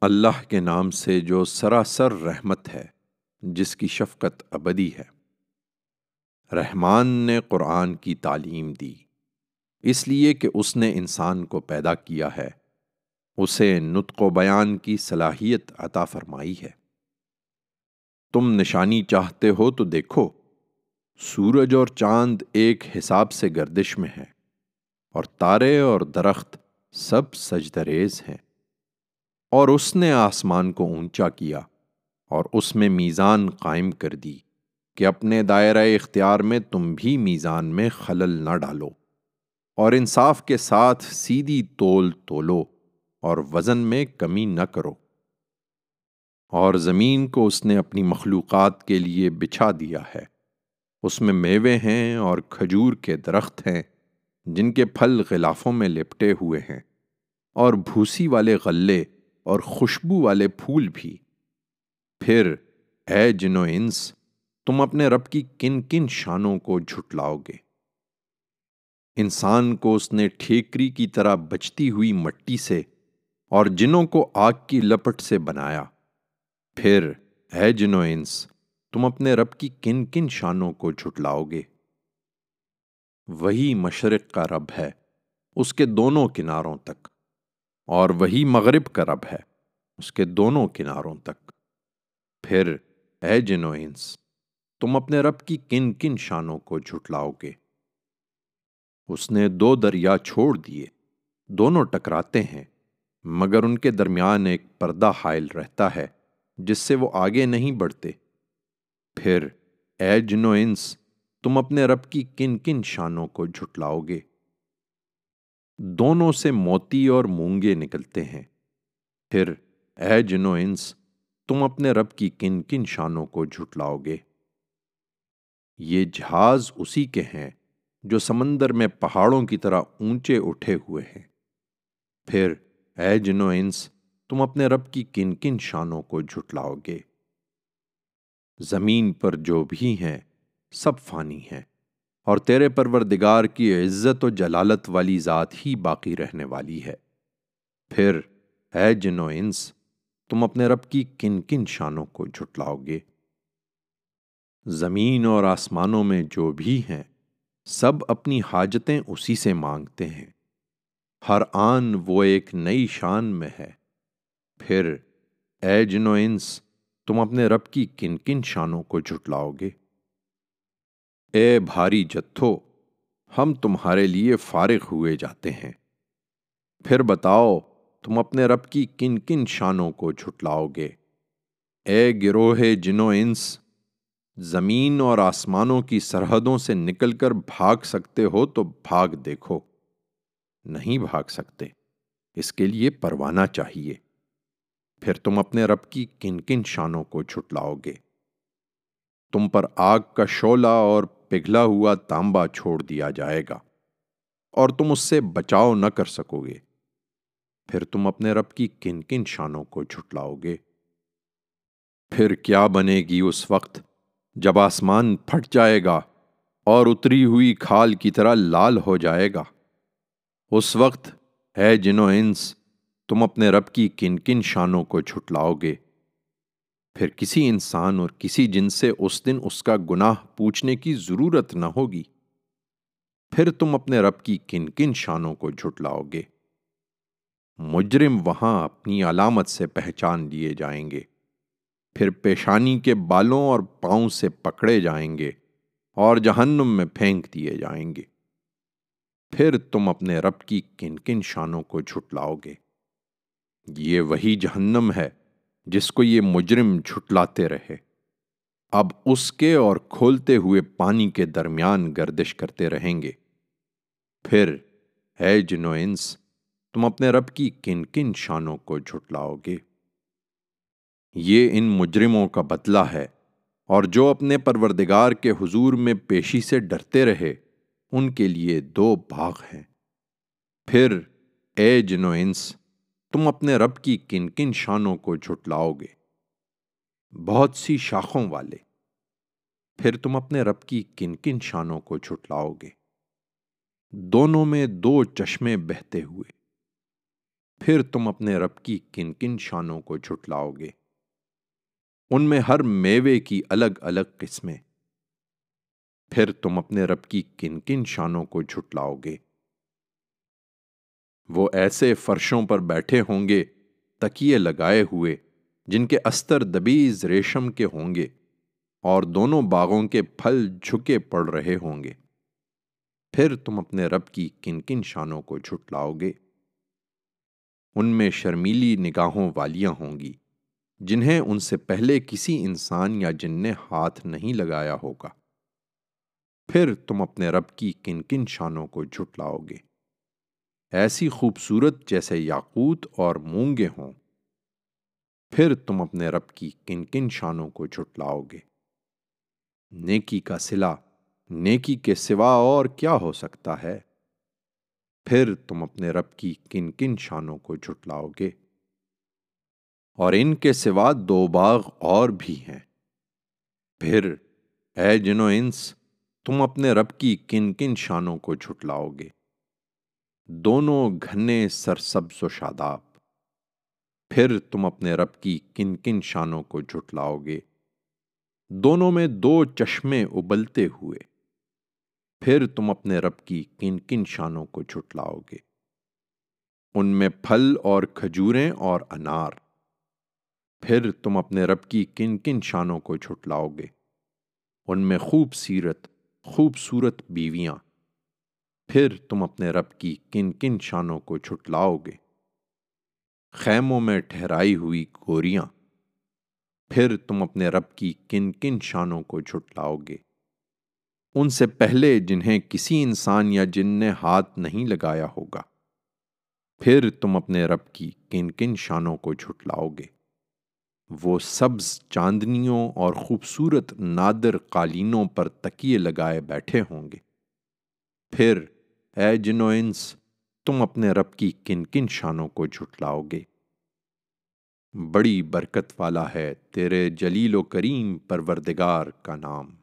اللہ کے نام سے جو سراسر رحمت ہے، جس کی شفقت ابدی ہے۔ رحمان نے قرآن کی تعلیم دی، اس لیے کہ اس نے انسان کو پیدا کیا ہے۔ اسے نطق و بیان کی صلاحیت عطا فرمائی ہے۔ تم نشانی چاہتے ہو تو دیکھو، سورج اور چاند ایک حساب سے گردش میں ہے اور تارے اور درخت سب سجدریز ہیں۔ اور اس نے آسمان کو اونچا کیا اور اس میں میزان قائم کر دی کہ اپنے دائرہ اختیار میں تم بھی میزان میں خلل نہ ڈالو اور انصاف کے ساتھ سیدھی تول تولو اور وزن میں کمی نہ کرو۔ اور زمین کو اس نے اپنی مخلوقات کے لیے بچھا دیا ہے۔ اس میں میوے ہیں اور کھجور کے درخت ہیں جن کے پھل غلافوں میں لپٹے ہوئے ہیں اور بھوسی والے غلے اور خوشبو والے پھول بھی۔ پھر، اے جنو انس، تم اپنے رب کی کن کن شانوں کو جھٹلاؤ گے۔ انسان کو اس نے ٹھیکری کی طرح بچتی ہوئی مٹی سے اور جنوں کو آگ کی لپٹ سے بنایا۔ پھر، اے جنو انس، تم اپنے رب کی کن کن شانوں کو جھٹلاؤ گے۔ وہی مشرق کا رب ہے، اس کے دونوں کناروں تک۔ اور وہی مغرب کا رب ہے، اس کے دونوں کناروں تک۔ پھر، اے جنو انس، تم اپنے رب کی کن کن شانوں کو جھٹلاؤ گے۔ اس نے دو دریا چھوڑ دیے، دونوں ٹکراتے ہیں، مگر ان کے درمیان ایک پردہ حائل رہتا ہے، جس سے وہ آگے نہیں بڑھتے۔ پھر، اے جنو انس، تم اپنے رب کی کن کن شانوں کو جھٹلاؤ گے۔ دونوں سے موتی اور مونگے نکلتے ہیں۔ پھر، اے جنو انس، تم اپنے رب کی کن کن شانوں کو جھٹلاؤ گے۔ یہ جہاز اسی کے ہیں جو سمندر میں پہاڑوں کی طرح اونچے اٹھے ہوئے ہیں۔ پھر، اے جنو انس، تم اپنے رب کی کن کن شانوں کو جھٹلاؤ گے۔ زمین پر جو بھی ہیں، سب فانی ہیں۔ اور تیرے پروردگار کی عزت و جلالت والی ذات ہی باقی رہنے والی ہے۔ پھر، اے جنو انس، تم اپنے رب کی کن کن شانوں کو جھٹلاؤ گے۔ زمین اور آسمانوں میں جو بھی ہیں، سب اپنی حاجتیں اسی سے مانگتے ہیں۔ ہر آن وہ ایک نئی شان میں ہے۔ پھر، اے جنو انس، تم اپنے رب کی کن کن شانوں کو جھٹلاؤ گے۔ اے بھاری جتھو، ہم تمہارے لیے فارغ ہوئے جاتے ہیں۔ پھر بتاؤ، تم اپنے رب کی کن کن شانوں کو جھٹلاؤ گے؟ اے گروہ جنو انس، زمین اور آسمانوں کی سرحدوں سے نکل کر بھاگ سکتے ہو تو بھاگ دیکھو۔ نہیں بھاگ سکتے، اس کے لیے پروانہ چاہیے۔ پھر تم اپنے رب کی کن کن شانوں کو جھٹلاؤ گے؟ تم پر آگ کا شولہ اور پگھلا ہوا تانبا چھوڑ دیا جائے گا، اور تم اس سے بچاؤ نہ کر سکو گے۔ پھر تم اپنے رب کی کن کن شانوں کو جھٹلاؤ گے۔ پھر کیا بنے گی اس وقت جب آسمان پھٹ جائے گا اور اتری ہوئی کھال کی طرح لال ہو جائے گا؟ اس وقت ہے جنو انس، تم اپنے رب کی کن کن شانوں کو جھٹلاؤ گے۔ پھر کسی انسان اور کسی جن سے اس دن اس کا گناہ پوچھنے کی ضرورت نہ ہوگی، پھر تم اپنے رب کی کن کن شانوں کو جھٹلاؤ گے۔ مجرم وہاں اپنی علامت سے پہچان لیے جائیں گے، پھر پیشانی کے بالوں اور پاؤں سے پکڑے جائیں گے اور جہنم میں پھینک دیے جائیں گے۔ پھر تم اپنے رب کی کن کن شانوں کو جھٹلاؤ گے۔ یہ وہی جہنم ہے جس کو یہ مجرم جھٹلاتے رہے۔ اب اس کے اور کھولتے ہوئے پانی کے درمیان گردش کرتے رہیں گے۔ پھر ہے جنو انس، تم اپنے رب کی کن کن شانوں کو جھٹلاؤ گے۔ یہ ان مجرموں کا بدلہ ہے، اور جو اپنے پروردگار کے حضور میں پیشی سے ڈرتے رہے، ان کے لیے دو باغ ہیں۔ پھر، اے جنو انس تم اپنے رب کی کن کن شانوں کو جھٹلاؤ گے بہت سی شاخوں والے، پھر تم اپنے رب کی کن کن شانوں کو جھٹلاؤ گے دونوں میں دو چشمے بہتے ہوئے، پھر تم اپنے رب کی کن کن شانوں کو جھٹلاؤ گے ان میں ہر میوے کی الگ الگ قسمیں، پھر تم اپنے رب کی کن کن شانوں کو جھٹلاؤ گے وہ ایسے فرشوں پر بیٹھے ہوں گے، تکیے لگائے ہوئے، جن کے استر دبیز ریشم کے ہوں گے اور دونوں باغوں کے پھل جھکے پڑ رہے ہوں گے۔ پھر تم اپنے رب کی کن کن شانوں کو جھٹلاؤ گے۔ ان میں شرمیلی نگاہوں والیاں ہوں گی، جنہیں ان سے پہلے کسی انسان یا جن نے ہاتھ نہیں لگایا ہوگا۔ پھر تم اپنے رب کی کن کن شانوں کو جھٹلاؤ گے۔ ایسی خوبصورت جیسے یاقوت اور مونگے ہوں۔ پھر تم اپنے رب کی کن کن شانوں کو جھٹلاؤ گے۔ نیکی کا سلا، نیکی کے سوا اور کیا ہو سکتا ہے؟ پھر تم اپنے رب کی کن کن شانوں کو جھٹلاؤ گے۔ اور ان کے سوا دو باغ اور بھی ہیں۔ پھر، اے جنو انس، تم اپنے رب کی کن کن شانوں کو جھٹلاؤ گے۔ دونوں گھنے سرسبز و شاداب۔ پھر تم اپنے رب کی کن کن شانوں کو جھٹلاؤ گے۔ دونوں میں دو چشمے ابلتے ہوئے۔ پھر تم اپنے رب کی کن کن شانوں کو جھٹلاؤ گے۔ ان میں پھل اور کھجوریں اور انار۔ پھر تم اپنے رب کی کن کن شانوں کو جھٹلاؤ گے۔ ان میں خوب سیرت، خوبصورت بیویاں۔ پھر تم اپنے رب کی کن کن شانوں کو جھٹلاؤ گے خیموں میں ٹھہرائی ہوئی گوریاں، پھر تم اپنے رب کی کن کن شانوں کو جھٹلاؤ گے ان سے پہلے جنہیں کسی انسان یا جن نے ہاتھ نہیں لگایا ہوگا، پھر تم اپنے رب کی کن کن شانوں کو جھٹلاؤ گے وہ سبز چاندنیوں اور خوبصورت نادر قالینوں پر تکیے لگائے بیٹھے ہوں گے۔ پھر اے جنوئنس تم اپنے رب کی کن کن شانوں کو جھٹلاؤ گے بڑی برکت والا ہے تیرے جلیل و کریم پروردگار کا نام۔